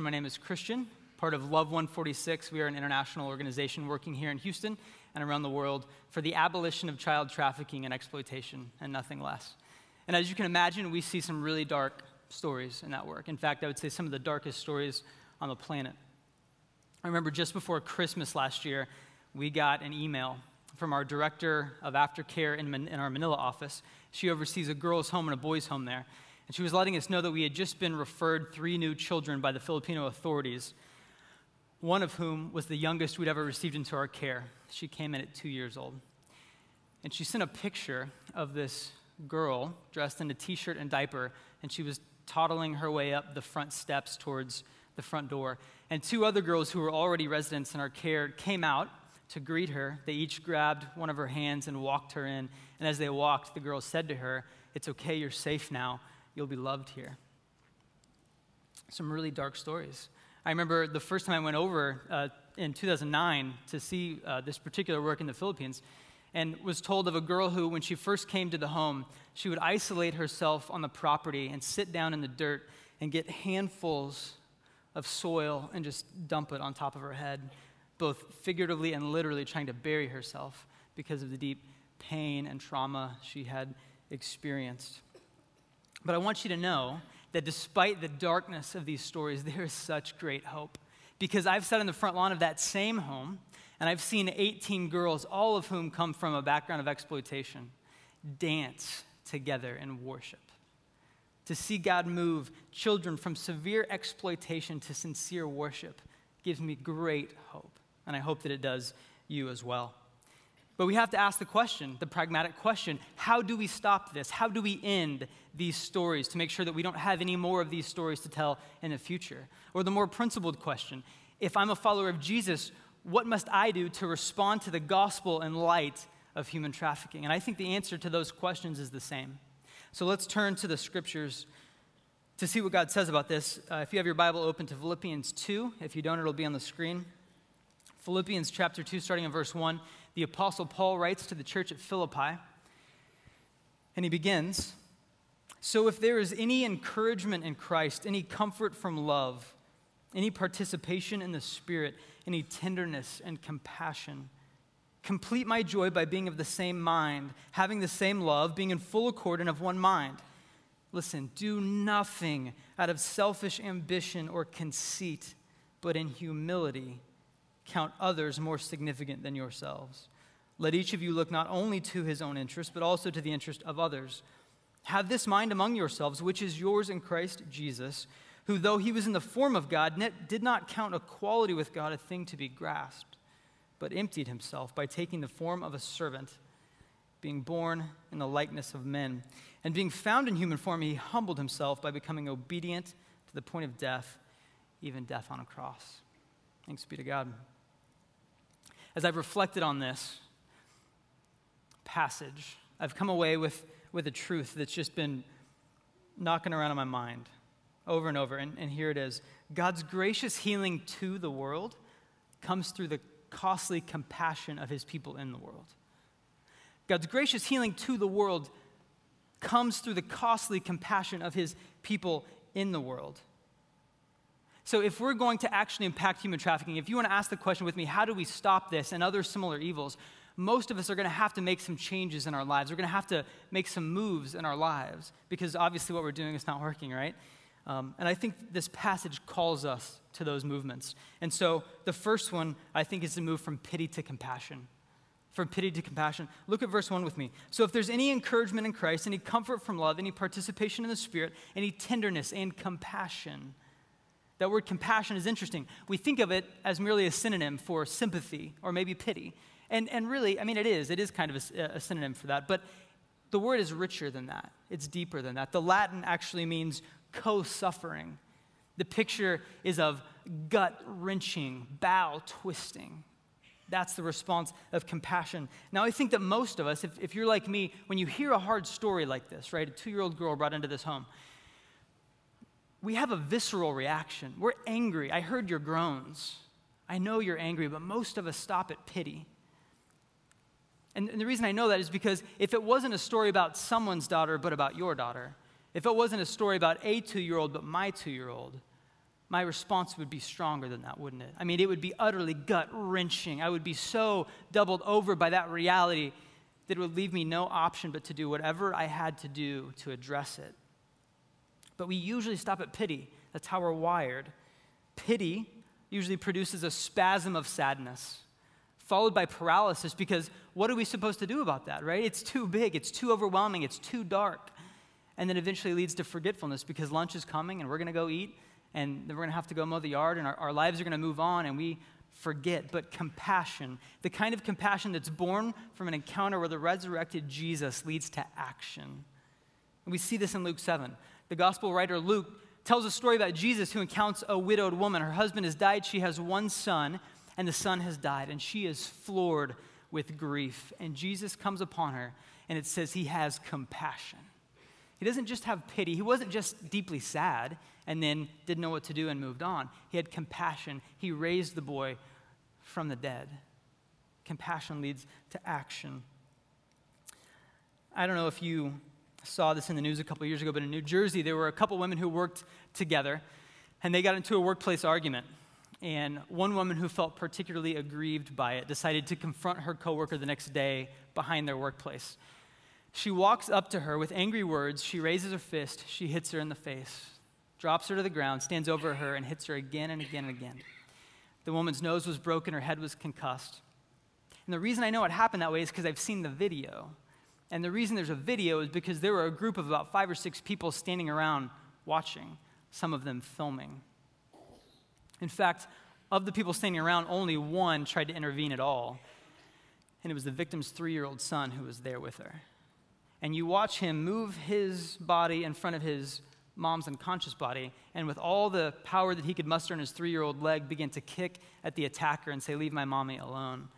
My name is Christian, part of Love 146. We are an international organization working here in Houston and around the world for the abolition of child trafficking and exploitation, and nothing less. And as you can imagine, we see some really dark stories in that work. In fact, I would say some of the darkest stories on the planet. I remember just before Christmas last year, we got an email from our director of aftercare in, in our Manila office. She oversees a girls' home and a boys' home there. And she was letting us know that we had just been referred three new children by the Filipino authorities, one of whom was the youngest we'd ever received into our care. She came in at two years old. And she sent a picture of this girl dressed in a t shirt and diaper, and she was toddling her way up the front steps towards the front door. And two other girls who were already residents in our care came out to greet her. They each grabbed one of her hands and walked her in. And as they walked, the girl said to her, It's okay, you're safe now you'll be loved here. Some really dark stories. I remember the first time I went over uh, in 2009 to see uh, this particular work in the Philippines and was told of a girl who, when she first came to the home, she would isolate herself on the property and sit down in the dirt and get handfuls of soil and just dump it on top of her head, both figuratively and literally trying to bury herself because of the deep pain and trauma she had experienced. But I want you to know that despite the darkness of these stories, there is such great hope. Because I've sat in the front lawn of that same home, and I've seen 18 girls, all of whom come from a background of exploitation, dance together in worship. To see God move children from severe exploitation to sincere worship gives me great hope. And I hope that it does you as well. But we have to ask the question, the pragmatic question how do we stop this? How do we end these stories to make sure that we don't have any more of these stories to tell in the future? Or the more principled question if I'm a follower of Jesus, what must I do to respond to the gospel in light of human trafficking? And I think the answer to those questions is the same. So let's turn to the scriptures to see what God says about this. Uh, if you have your Bible open to Philippians 2, if you don't, it'll be on the screen. Philippians chapter 2, starting in verse 1 the Apostle Paul writes to the church at Philippi, and he begins So if there is any encouragement in Christ, any comfort from love, any participation in the Spirit, any tenderness and compassion, complete my joy by being of the same mind, having the same love, being in full accord and of one mind. Listen, do nothing out of selfish ambition or conceit, but in humility count others more significant than yourselves. Let each of you look not only to his own interest, but also to the interest of others. Have this mind among yourselves, which is yours in Christ Jesus, who, though he was in the form of God, did not count equality with God a thing to be grasped, but emptied himself by taking the form of a servant, being born in the likeness of men. And being found in human form, he humbled himself by becoming obedient to the point of death, even death on a cross. Thanks be to God as I've reflected on this passage, I've come away with, with a truth that's just been knocking around in my mind over and over. And, and here it is God's gracious healing to the world comes through the costly compassion of his people in the world. God's gracious healing to the world comes through the costly compassion of his people in the world. So, if we're going to actually impact human trafficking, if you want to ask the question with me, how do we stop this and other similar evils? Most of us are going to have to make some changes in our lives. We're going to have to make some moves in our lives because obviously what we're doing is not working, right? Um, and I think this passage calls us to those movements. And so the first one, I think, is to move from pity to compassion. From pity to compassion. Look at verse 1 with me. So if there's any encouragement in Christ, any comfort from love, any participation in the Spirit, any tenderness and compassion, that word compassion is interesting. We think of it as merely a synonym for sympathy or maybe pity. And, and really, I mean, it is. It is kind of a, a synonym for that. But the word is richer than that, it's deeper than that. The Latin actually means co suffering. The picture is of gut wrenching, bow twisting. That's the response of compassion. Now, I think that most of us, if, if you're like me, when you hear a hard story like this, right, a two year old girl brought into this home, we have a visceral reaction. We're angry. I heard your groans. I know you're angry, but most of us stop at pity. And, and, the reason I know that is because if it wasn't a story about someone's daughter, but about your daughter, if it wasn't a story about a two year old, but my two year old, my response would be stronger than that, wouldn't it? I mean, it would be utterly gut wrenching. I would be so doubled over by that reality that it would leave me no option but to do whatever I had to do to address it. But we usually stop at pity. That's how we're wired. Pity usually produces a spasm of sadness, followed by paralysis, because what are we supposed to do about that, right? It's too big, it's too overwhelming, it's too dark. And then eventually leads to forgetfulness because lunch is coming and we're going to go eat and then we're going to have to go mow the yard and our, our lives are going to move on and we forget. But compassion, the kind of compassion that's born from an encounter where the resurrected Jesus leads to action. And we see this in Luke 7. The gospel writer Luke tells a story about Jesus who encounters a widowed woman. Her husband has died, she has one son, and the son has died, and she is floored with grief. And Jesus comes upon her, and it says he has compassion. He doesn't just have pity, he wasn't just deeply sad and then didn't know what to do and moved on. He had compassion. He raised the boy from the dead. Compassion leads to action. I don't know if you saw this in the news a couple years ago, but in New Jersey, there were a couple women who worked together, and they got into a workplace argument. And one woman who felt particularly aggrieved by it decided to confront her coworker the next day behind their workplace. She walks up to her with angry words. She raises her fist. She hits her in the face, drops her to the ground, stands over her, and hits her again and again and again. The woman's nose was broken, her head was concussed. And the reason I know it happened that way is because I've seen the video. And the reason there's a video is because there were a group of about five or six people standing around watching, some of them filming. In fact, of the people standing around, only one tried to intervene at all. And it was the victim's three year old son who was there with her. And you watch him move his body in front of his mom's unconscious body, and with all the power that he could muster in his three year old leg, begin to kick at the attacker and say, Leave my mommy alone.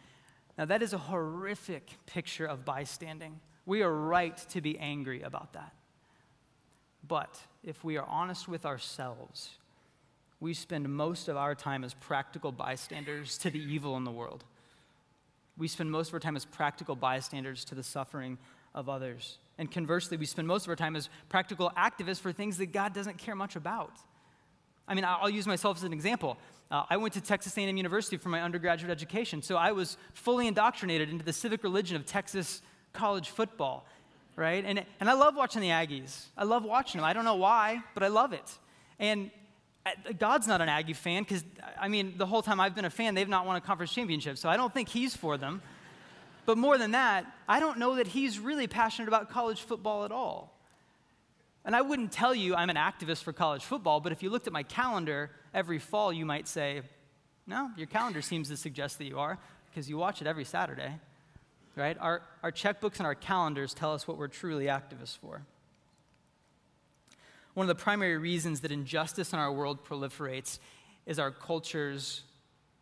Now, that is a horrific picture of bystanding. We are right to be angry about that. But if we are honest with ourselves, we spend most of our time as practical bystanders to the evil in the world. We spend most of our time as practical bystanders to the suffering of others. And conversely, we spend most of our time as practical activists for things that God doesn't care much about. I mean, I'll use myself as an example. Uh, I went to Texas A&M University for my undergraduate education, so I was fully indoctrinated into the civic religion of Texas college football, right? And, and I love watching the Aggies. I love watching them. I don't know why, but I love it. And uh, God's not an Aggie fan because, I mean, the whole time I've been a fan, they've not won a conference championship, so I don't think he's for them. But more than that, I don't know that he's really passionate about college football at all. And I wouldn't tell you I'm an activist for college football, but if you looked at my calendar every fall, you might say, no, your calendar seems to suggest that you are, because you watch it every Saturday, right? Our, our checkbooks and our calendars tell us what we're truly activists for. One of the primary reasons that injustice in our world proliferates is our culture's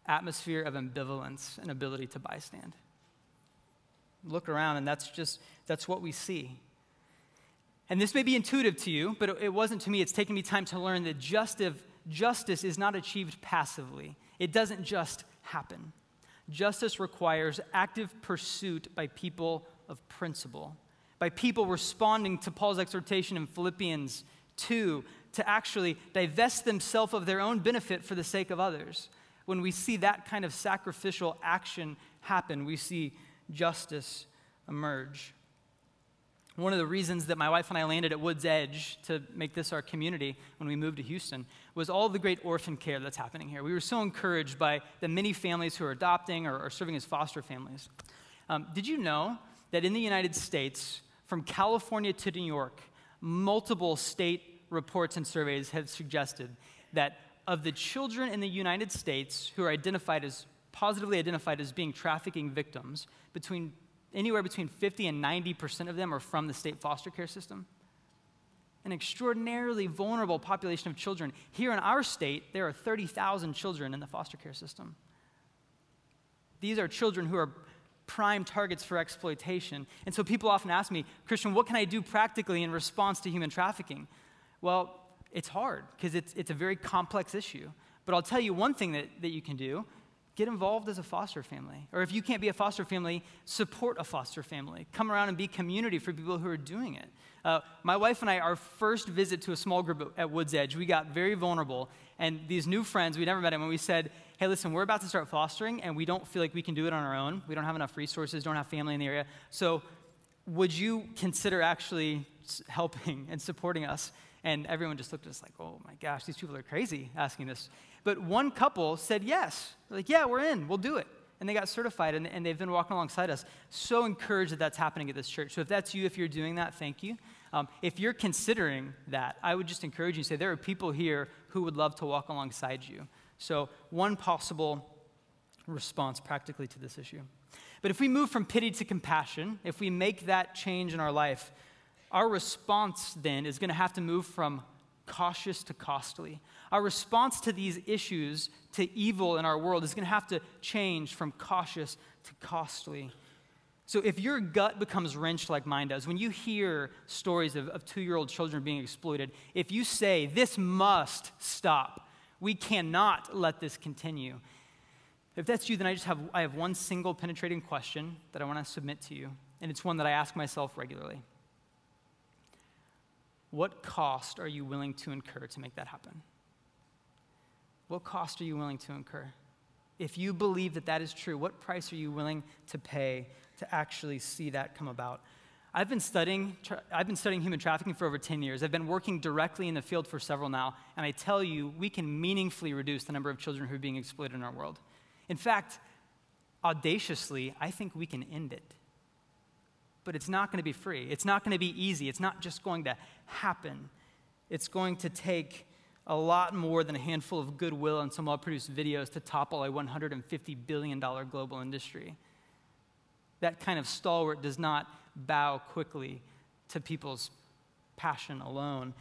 atmosphere of ambivalence and ability to bystand. Look around and that's just that's what we see. And this may be intuitive to you but it wasn't to me. It's taken me time to learn that justice, justice is not achieved passively. It doesn't just happen justice requires active pursuit by people of principle by people responding to paul's exhortation in philippians 2 to actually divest themselves of their own benefit for the sake of others when we see that kind of sacrificial action happen we see justice emerge. One of the reasons that my wife and I landed at Woods Edge to make this our community when we moved to Houston was all the great orphan care that's happening here. We were so encouraged by the many families who are adopting or, serving as foster families. Um, did you know that in the United States, from California to New York, multiple state reports and surveys have suggested that of the children in the United States who are identified as positively identified as being trafficking victims, between anywhere between 50 and 90% of them are from the state foster care system. An extraordinarily vulnerable population of children. Here in our state, there are 30,000 children in the foster care system. These are children who are prime targets for exploitation. And so people often ask me, Christian, what can I do practically in response to human trafficking? Well, it's hard because it's, it's a very complex issue. But I'll tell you one thing that, that you can do get involved as a foster family. Or if you can't be a foster family, support a foster family. Come around and be community for people who are doing it. Uh, my wife and I, our first visit to a small group at Woods Edge, we got very vulnerable. And these new friends, we never met them, and we said, hey, listen, we're about to start fostering, and we don't feel like we can do it on our own. We don't have enough resources, don't have family in the area. So would you consider actually helping and supporting us? And everyone just looked at us like, oh my gosh, these people are crazy asking this. But one couple said yes. They're like, yeah, we're in, we'll do it. And they got certified and, and they've been walking alongside us. So encouraged that that's happening at this church. So if that's you, if you're doing that, thank you. Um, if you're considering that, I would just encourage you to say, there are people here who would love to walk alongside you. So, one possible response practically to this issue. But if we move from pity to compassion, if we make that change in our life, our response then is going to have to move from cautious to costly. Our response to these issues, to evil in our world, is going to have to change from cautious to costly. So if your gut becomes wrenched like mine does, when you hear stories of, of two year old children being exploited, if you say, This must stop, we cannot let this continue. If that's you, then I just have, I have one single penetrating question that I want to submit to you, and it's one that I ask myself regularly. What cost are you willing to incur to make that happen? What cost are you willing to incur? If you believe that that is true, what price are you willing to pay to actually see that come about? I've been studying I've been studying human trafficking for over 10 years. I've been working directly in the field for several now, and I tell you, we can meaningfully reduce the number of children who are being exploited in our world. In fact, audaciously, I think we can end it but it's not going to be free. It's not going to be easy. It's not just going to happen. It's going to take a lot more than a handful of goodwill and some well produced videos to topple a $150 billion global industry. That kind of stalwart does not bow quickly to people's passion alone.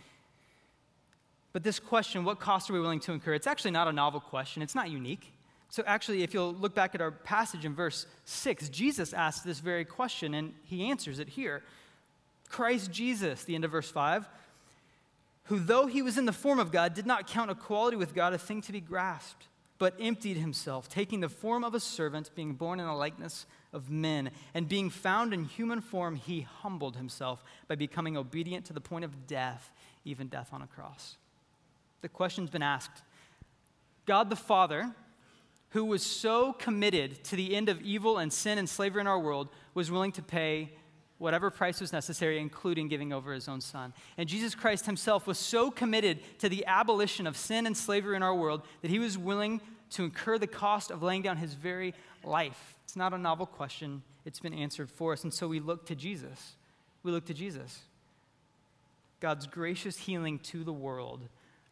But this question, what cost are we willing to incur? It's actually not a novel question, it's not unique. So, actually, if you'll look back at our passage in verse 6, Jesus asks this very question and he answers it here. Christ Jesus, the end of verse 5, who, though he was in the form of God, did not count equality with God a thing to be grasped, but emptied himself, taking the form of a servant, being born in the likeness of men. And being found in human form, he humbled himself by becoming obedient to the point of death, even death on a cross. The question's been asked God the Father, who was so committed to the end of evil and sin and slavery in our world, was willing to pay whatever price was necessary, including giving over his own son. And Jesus Christ himself was so committed to the abolition of sin and slavery in our world that he was willing to incur the cost of laying down his very life. It's not a novel question, it's been answered for us. And so we look to Jesus. We look to Jesus. God's gracious healing to the world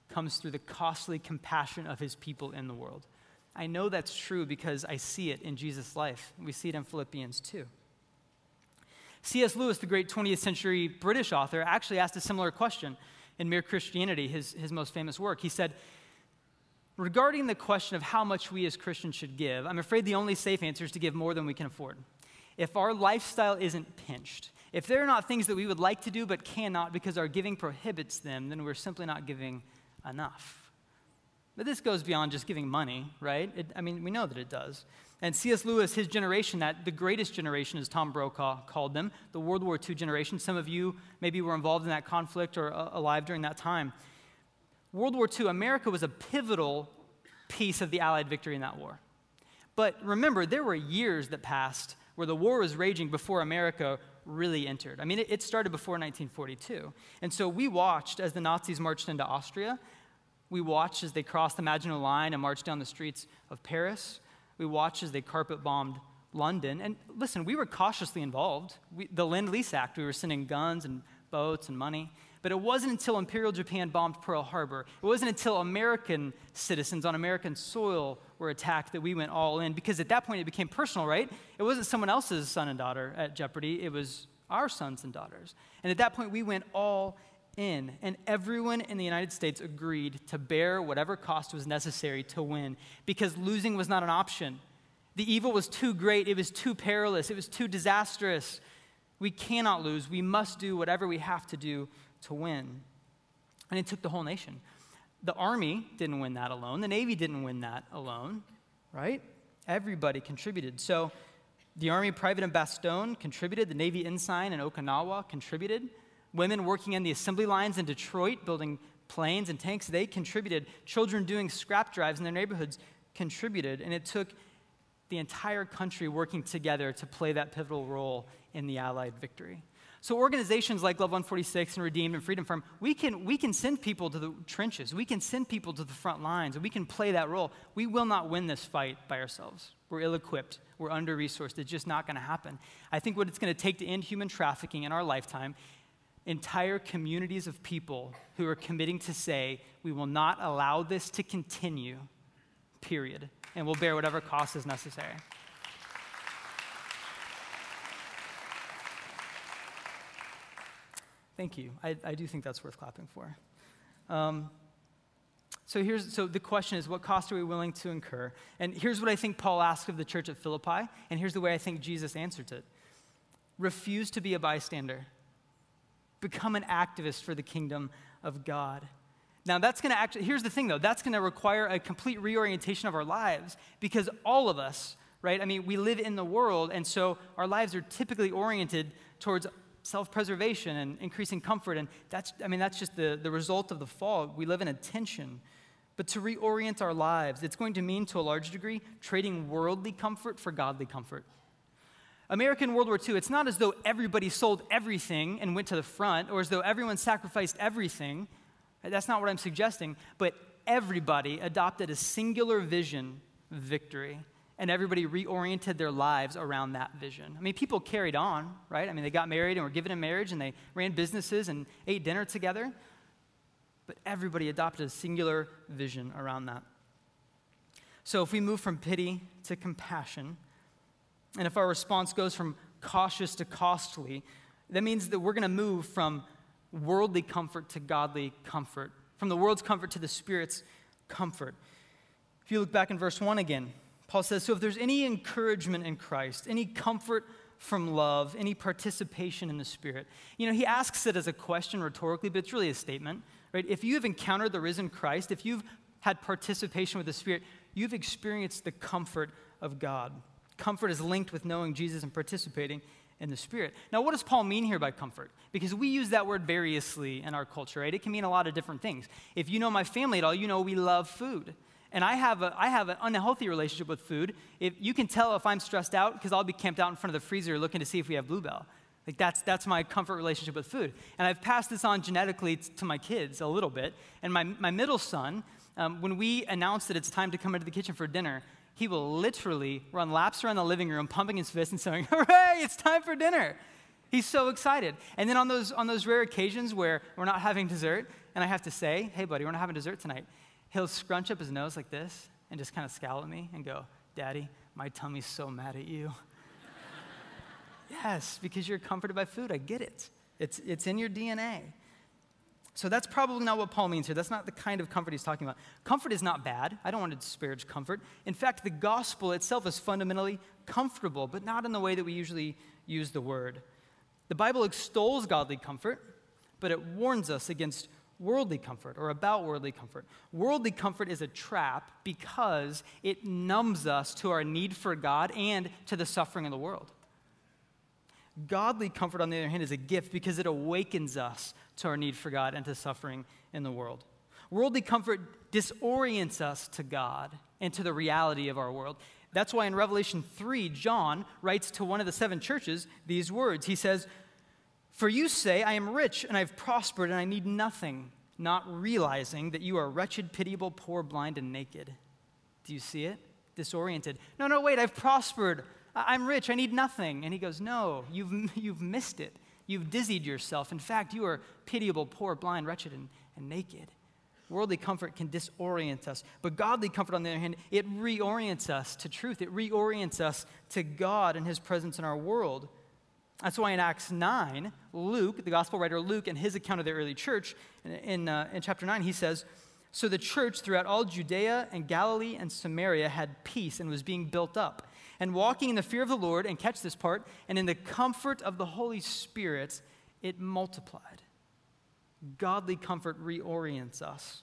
comes through the costly compassion of his people in the world. I know that's true because I see it in Jesus' life. We see it in Philippians 2. C.S. Lewis, the great 20th century British author, actually asked a similar question in Mere Christianity, his, his most famous work. He said, Regarding the question of how much we as Christians should give, I'm afraid the only safe answer is to give more than we can afford. If our lifestyle isn't pinched, if there are not things that we would like to do but cannot because our giving prohibits them, then we're simply not giving enough. But this goes beyond just giving money, right? It, I mean, we know that it does. And C.S. Lewis, his generation, that the greatest generation, as Tom Brokaw called them, the World War II generation. Some of you maybe were involved in that conflict or uh, alive during that time. World War II, America was a pivotal piece of the Allied victory in that war. But remember, there were years that passed where the war was raging before America really entered. I mean, it, it started before 1942. And so we watched as the Nazis marched into Austria we watched as they crossed the Maginot Line and marched down the streets of Paris. We watched as they carpet bombed London. And listen, we were cautiously involved. We, the Lend Lease Act, we were sending guns and boats and money. But it wasn't until Imperial Japan bombed Pearl Harbor, it wasn't until American citizens on American soil were attacked that we went all in. Because at that point, it became personal, right? It wasn't someone else's son and daughter at jeopardy, it was our sons and daughters. And at that point, we went all in, and everyone in the United States agreed to bear whatever cost was necessary to win because losing was not an option. The evil was too great, it was too perilous, it was too disastrous. We cannot lose. We must do whatever we have to do to win. And it took the whole nation. The army didn't win that alone, the navy didn't win that alone, right? Everybody contributed. So the Army private in Bastogne contributed, the Navy ensign in Okinawa contributed, women working in the assembly lines in Detroit building planes and tanks, they contributed. Children doing scrap drives in their neighborhoods contributed. And it took the entire country working together to play that pivotal role in the Allied victory. So organizations like Love 146 and Redeemed and Freedom Farm, we can, we can send people to the trenches. We can send people to the front lines, we can play that role. We will not win this fight by ourselves. We're ill-equipped. We're under-resourced. It's just not going to happen. I think what it's going to take to end human trafficking in our lifetime, entire communities of people who are committing to say, we will not allow this to continue, period, and we'll bear whatever cost is necessary. Thank you. I, I do think that's worth clapping for. Um, so here's so the question is what cost are we willing to incur? And here's what I think Paul asked of the church at Philippi, and here's the way I think Jesus answered it. Refuse to be a bystander. Become an activist for the kingdom of God. Now that's going to actually here's the thing though, that's going to require a complete reorientation of our lives because all of us, right? I mean, we live in the world and so our lives are typically oriented towards self-preservation and increasing comfort. And that's, I mean, that's just the, the result of the fall. We live in a tension. But to reorient our lives, it's going to mean, to a large degree, trading worldly comfort for godly comfort. American World War II, it's not as though everybody sold everything and went to the front, or as though everyone sacrificed everything. That's not what I'm suggesting. But everybody adopted a singular vision of victory and everybody reoriented their lives around that vision. I mean, people carried on, right? I mean, they got married and were given in marriage and they ran businesses and ate dinner together, but everybody adopted a singular vision around that. So if we move from pity to compassion, and if our response goes from cautious to costly, that means that we're going to move from worldly comfort to godly comfort, from the world's comfort to the Spirit's comfort. If you look back in verse 1 again, Paul says, So if there's any encouragement in Christ, any comfort from love, any participation in the Spirit, you know, he asks it as a question rhetorically, but it's really a statement, right? If you have encountered the risen Christ, if you've had participation with the Spirit, you've experienced the comfort of God. Comfort is linked with knowing Jesus and participating in the Spirit. Now, what does Paul mean here by comfort? Because we use that word variously in our culture, right? It can mean a lot of different things. If you know my family at all, you know we love food. And I have, a, I have an unhealthy relationship with food. If, you can tell if I'm stressed out because I'll be camped out in front of the freezer looking to see if we have Bluebell. Like that's, that's my comfort relationship with food. And I've passed this on genetically t- to my kids a little bit. And my, my middle son, um, when we announce that it's time to come into the kitchen for dinner, he will literally run laps around the living room, pumping his fist and saying, Hooray, it's time for dinner. He's so excited. And then on those, on those rare occasions where we're not having dessert, and I have to say, Hey, buddy, we're not having dessert tonight, he'll scrunch up his nose like this and just kind of scowl at me and go, Daddy, my tummy's so mad at you. yes, because you're comforted by food. I get it. It's, it's in your DNA. So that's probably not what Paul means here. That's not the kind of comfort he's talking about. Comfort is not bad. I don't want to disparage comfort. In fact, the gospel itself is fundamentally comfortable, but not in the way that we usually use the word. The Bible extols godly comfort, but it warns us against worldly comfort or about worldly comfort. Worldly comfort is a trap because it numbs us to our need for God and to the suffering of the world. Godly comfort, on the other hand, is a gift because it awakens us to our need for God and to suffering in the world. Worldly comfort disorients us to God and to the reality of our world. That's why in Revelation 3, John writes to one of the seven churches these words. He says, for you say, I am rich and I've prospered and I need nothing, not realizing that you are wretched, pitiable, poor, blind, and naked. Do you see it? Disoriented. No, no, wait, I've prospered. I'm rich. I need nothing. And he goes, No, you've, you've missed it. You've dizzied yourself. In fact, you are pitiable, poor, blind, wretched, and, and naked. Worldly comfort can disorient us. But godly comfort, on the other hand, it reorients us to truth. It reorients us to God and his presence in our world. That's why in Acts 9, Luke, the gospel writer Luke, in his account of the early church, in, uh, in chapter 9, he says, So the church throughout all Judea and Galilee and Samaria had peace and was being built up. And walking in the fear of the Lord, and catch this part, and in the comfort of the Holy Spirit, it multiplied. Godly comfort reorients us.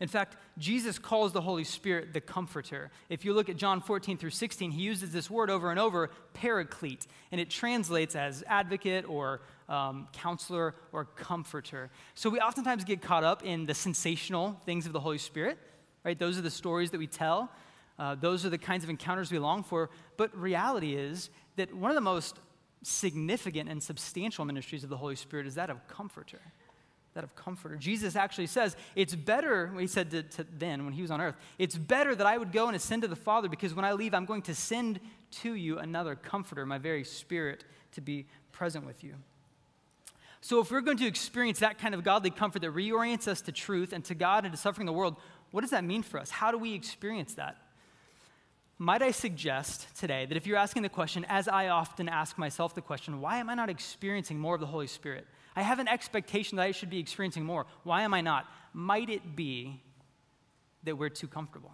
In fact, Jesus calls the Holy Spirit the Comforter. If you look at John 14 through 16, he uses this word over and over, paraclete, and it translates as advocate or um, counselor or comforter. So we oftentimes get caught up in the sensational things of the Holy Spirit, right? Those are the stories that we tell, uh, those are the kinds of encounters we long for. But reality is that one of the most significant and substantial ministries of the Holy Spirit is that of comforter that of comforter. Jesus actually says, It's better, he said to, to then when he was on earth, it's better that I would go and ascend to the Father because when I leave, I'm going to send to you another comforter, my very spirit, to be present with you. So, if we're going to experience that kind of godly comfort that reorients us to truth and to God and to suffering the world, what does that mean for us? How do we experience that? Might I suggest today that if you're asking the question, as I often ask myself the question, why am I not experiencing more of the Holy Spirit? I have an expectation that I should be experiencing more. Why am I not? Might it be that we're too comfortable?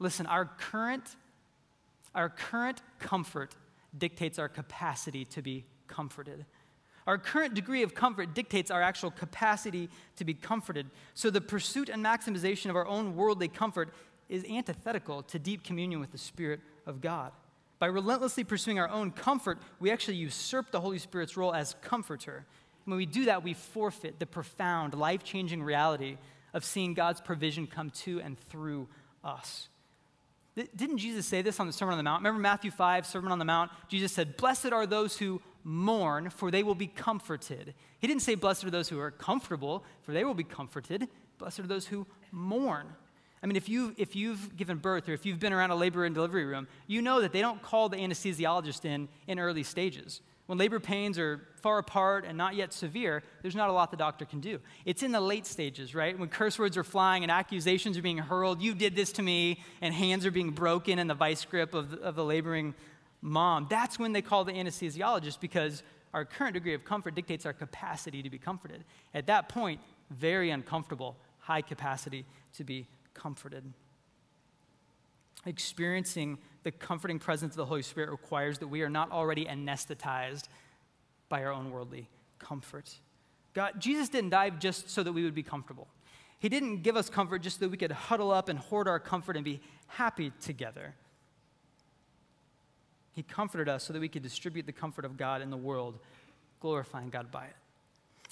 Listen, our current, our current comfort dictates our capacity to be comforted. Our current degree of comfort dictates our actual capacity to be comforted. So the pursuit and maximization of our own worldly comfort is antithetical to deep communion with the Spirit of God. By relentlessly pursuing our own comfort, we actually usurp the Holy Spirit's role as comforter. And when we do that, we forfeit the profound, life changing reality of seeing God's provision come to and through us. Didn't Jesus say this on the Sermon on the Mount? Remember Matthew 5, Sermon on the Mount? Jesus said, Blessed are those who mourn, for they will be comforted. He didn't say, Blessed are those who are comfortable, for they will be comforted. Blessed are those who mourn. I mean, if, you, if you've given birth or if you've been around a labor and delivery room, you know that they don't call the anesthesiologist in in early stages. When labor pains are far apart and not yet severe, there's not a lot the doctor can do. It's in the late stages, right? When curse words are flying and accusations are being hurled, you did this to me, and hands are being broken in the vice grip of the, of the laboring mom. That's when they call the anesthesiologist because our current degree of comfort dictates our capacity to be comforted. At that point, very uncomfortable, high capacity to be comforted. Experiencing the comforting presence of the Holy Spirit requires that we are not already anesthetized by our own worldly comfort. God, Jesus didn't die just so that we would be comfortable. He didn't give us comfort just so that we could huddle up and hoard our comfort and be happy together. He comforted us so that we could distribute the comfort of God in the world, glorifying God by it.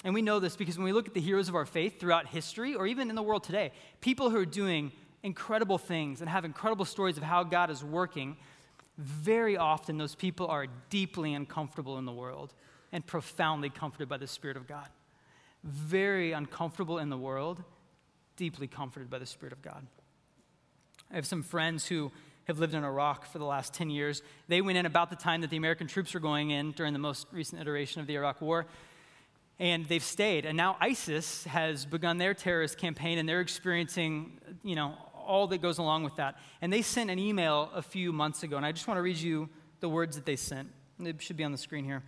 And we know this because when we look at the heroes of our faith throughout history or even in the world today, people who are doing incredible things and have incredible stories of how God is working, very often those people are deeply uncomfortable in the world and profoundly comforted by the Spirit of God. Very uncomfortable in the world, deeply comforted by the Spirit of God. I have some friends who have lived in Iraq for the last 10 years. They went in about the time that the American troops were going in during the most recent iteration of the Iraq War and they've stayed. And now ISIS has begun their terrorist campaign, and they're experiencing, you know, all that goes along with that. And they sent an email a few months ago, and I just want to read you the words that they sent. It should be on the screen here.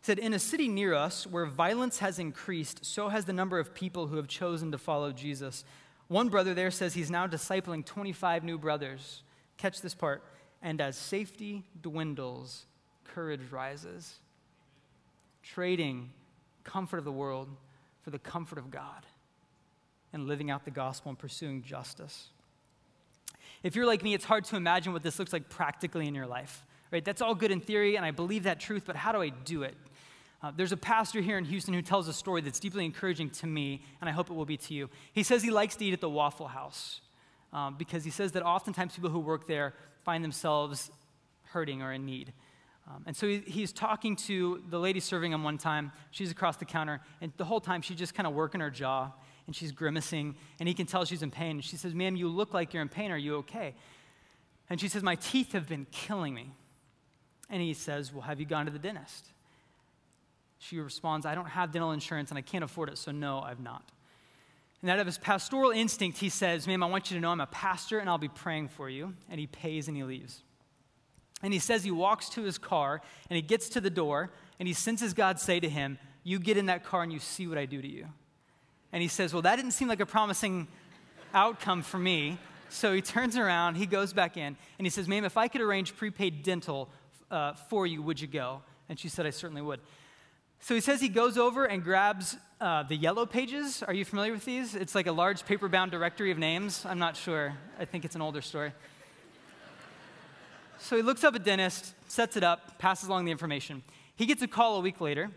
It said, In a city near us where violence has increased, so has the number of people who have chosen to follow Jesus. One brother there says he's now discipling 25 new brothers. Catch this part. And as safety dwindles, courage rises. Trading comfort of the world for the comfort of God and living out the gospel and pursuing justice. If you're like me, it's hard to imagine what this looks like practically in your life, right? That's all good in theory, and I believe that truth, but how do I do it? Uh, there's a pastor here in Houston who tells a story that's deeply encouraging to me, and I hope it will be to you. He says he likes to eat at the Waffle House um, because he says that oftentimes people who work there find themselves hurting or in need. Um, and so he, he's talking to the lady serving him one time. She's across the counter, and the whole time she's just kind of working her jaw and she's grimacing, and he can tell she's in pain. And she says, Ma'am, you look like you're in pain. Are you okay? And she says, My teeth have been killing me. And he says, Well, have you gone to the dentist? She responds, I don't have dental insurance and I can't afford it, so no, I've not. And out of his pastoral instinct, he says, Ma'am, I want you to know I'm a pastor and I'll be praying for you. And he pays and he leaves. And he says he walks to his car and he gets to the door and he senses God say to him, You get in that car and you see what I do to you. And he says, Well, that didn't seem like a promising outcome for me. So he turns around, he goes back in, and he says, Ma'am, if I could arrange prepaid dental uh, for you, would you go? And she said, I certainly would. So he says he goes over and grabs uh, the yellow pages. Are you familiar with these? It's like a large paper bound directory of names. I'm not sure. I think it's an older story. So he looks up a dentist, sets it up, passes along the information. He gets a call a week later,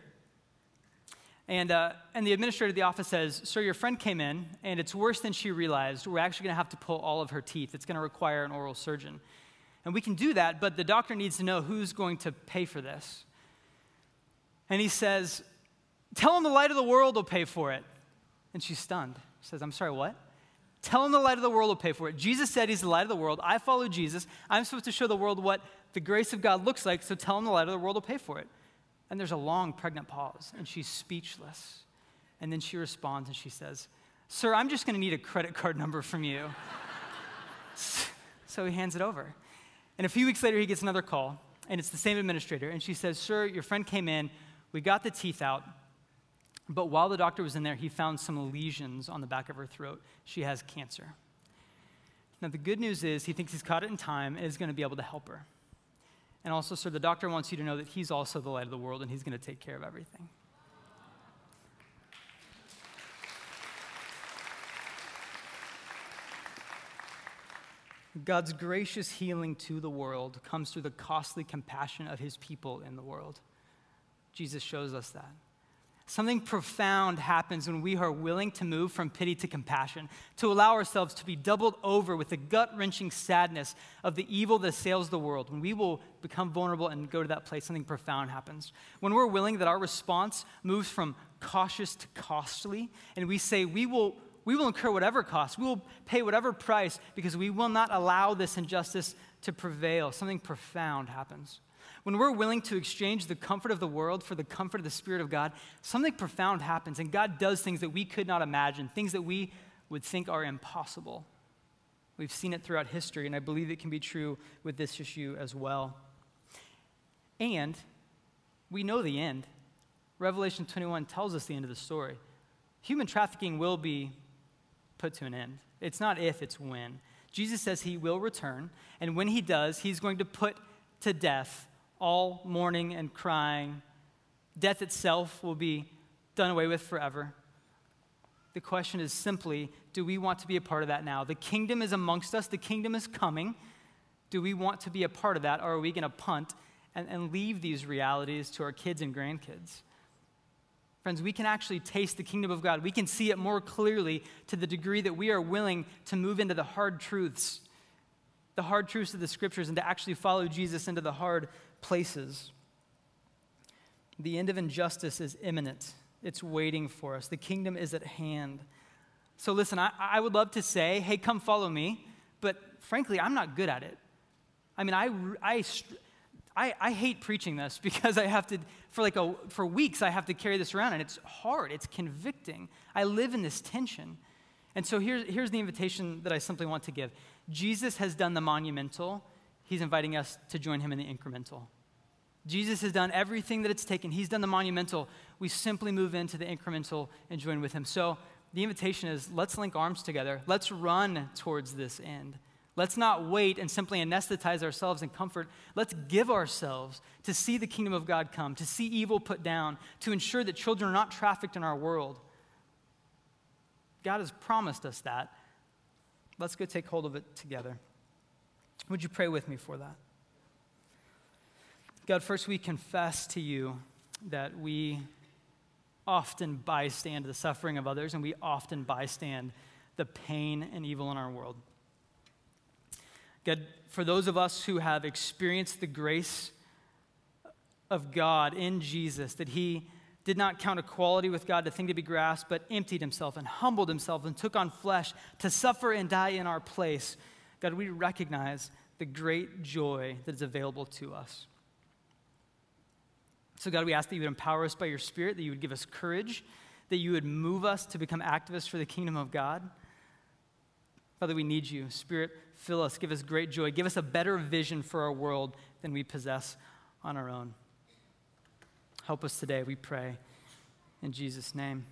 and, uh, and the administrator of the office says, Sir, your friend came in, and it's worse than she realized. We're actually going to have to pull all of her teeth. It's going to require an oral surgeon. And we can do that, but the doctor needs to know who's going to pay for this. And he says, Tell him the light of the world will pay for it. And she's stunned. She says, I'm sorry, what? Tell him the light of the world will pay for it. Jesus said he's the light of the world. I follow Jesus. I'm supposed to show the world what the grace of God looks like, so tell him the light of the world will pay for it. And there's a long, pregnant pause, and she's speechless. And then she responds and she says, Sir, I'm just going to need a credit card number from you. so he hands it over. And a few weeks later, he gets another call, and it's the same administrator. And she says, Sir, your friend came in. We got the teeth out. But while the doctor was in there, he found some lesions on the back of her throat. She has cancer. Now, the good news is he thinks he's caught it in time and is going to be able to help her. And also, sir, the doctor wants you to know that he's also the light of the world and he's going to take care of everything. God's gracious healing to the world comes through the costly compassion of his people in the world. Jesus shows us that. Something profound happens when we are willing to move from pity to compassion, to allow ourselves to be doubled over with the gut wrenching sadness of the evil that assails the world. When we will become vulnerable and go to that place, something profound happens. When we're willing that our response moves from cautious to costly, and we say, we will, we will incur whatever cost, we will pay whatever price because we will not allow this injustice to prevail, something profound happens. When we're willing to exchange the comfort of the world for the comfort of the Spirit of God, something profound happens, and God does things that we could not imagine, things that we would think are impossible. We've seen it throughout history, and I believe it can be true with this issue as well. And we know the end. Revelation 21 tells us the end of the story. Human trafficking will be put to an end. It's not if, it's when. Jesus says he will return, and when he does, he's going to put to death all mourning and crying. Death itself will be done away with forever. The question is simply do we want to be a part of that now? The kingdom is amongst us, the kingdom is coming. Do we want to be a part of that, or are we going to punt and, and leave these realities to our kids and grandkids? Friends, we can actually taste the kingdom of God. We can see it more clearly to the degree that we are willing to move into the hard truths, the hard truths of the scriptures, and to actually follow Jesus into the hard places. The end of injustice is imminent, it's waiting for us. The kingdom is at hand. So, listen, I, I would love to say, hey, come follow me, but frankly, I'm not good at it. I mean, I, I, I, I hate preaching this because I have to, for like a, for weeks, I have to carry this around, and it's hard, it's convicting. I live in this tension. And so here's, here's the invitation that I simply want to give Jesus has done the monumental, He's inviting us to join him in the incremental. Jesus has done everything that it's taken. He's done the monumental. We simply move into the incremental and join with him. So the invitation is let's link arms together. Let's run towards this end. Let's not wait and simply anesthetize ourselves in comfort. Let's give ourselves to see the kingdom of God come, to see evil put down, to ensure that children are not trafficked in our world. God has promised us that. Let's go take hold of it together. Would you pray with me for that? God, first we confess to you that we often bystand the suffering of others and we often bystand the pain and evil in our world. God, for those of us who have experienced the grace of God in Jesus, that He did not count equality with God a thing to be grasped, but emptied Himself and humbled Himself and took on flesh to suffer and die in our place. God, we recognize the great joy that is available to us. So, God, we ask that you would empower us by your Spirit, that you would give us courage, that you would move us to become activists for the kingdom of God. Father, we need you. Spirit, fill us, give us great joy, give us a better vision for our world than we possess on our own. Help us today, we pray. In Jesus' name.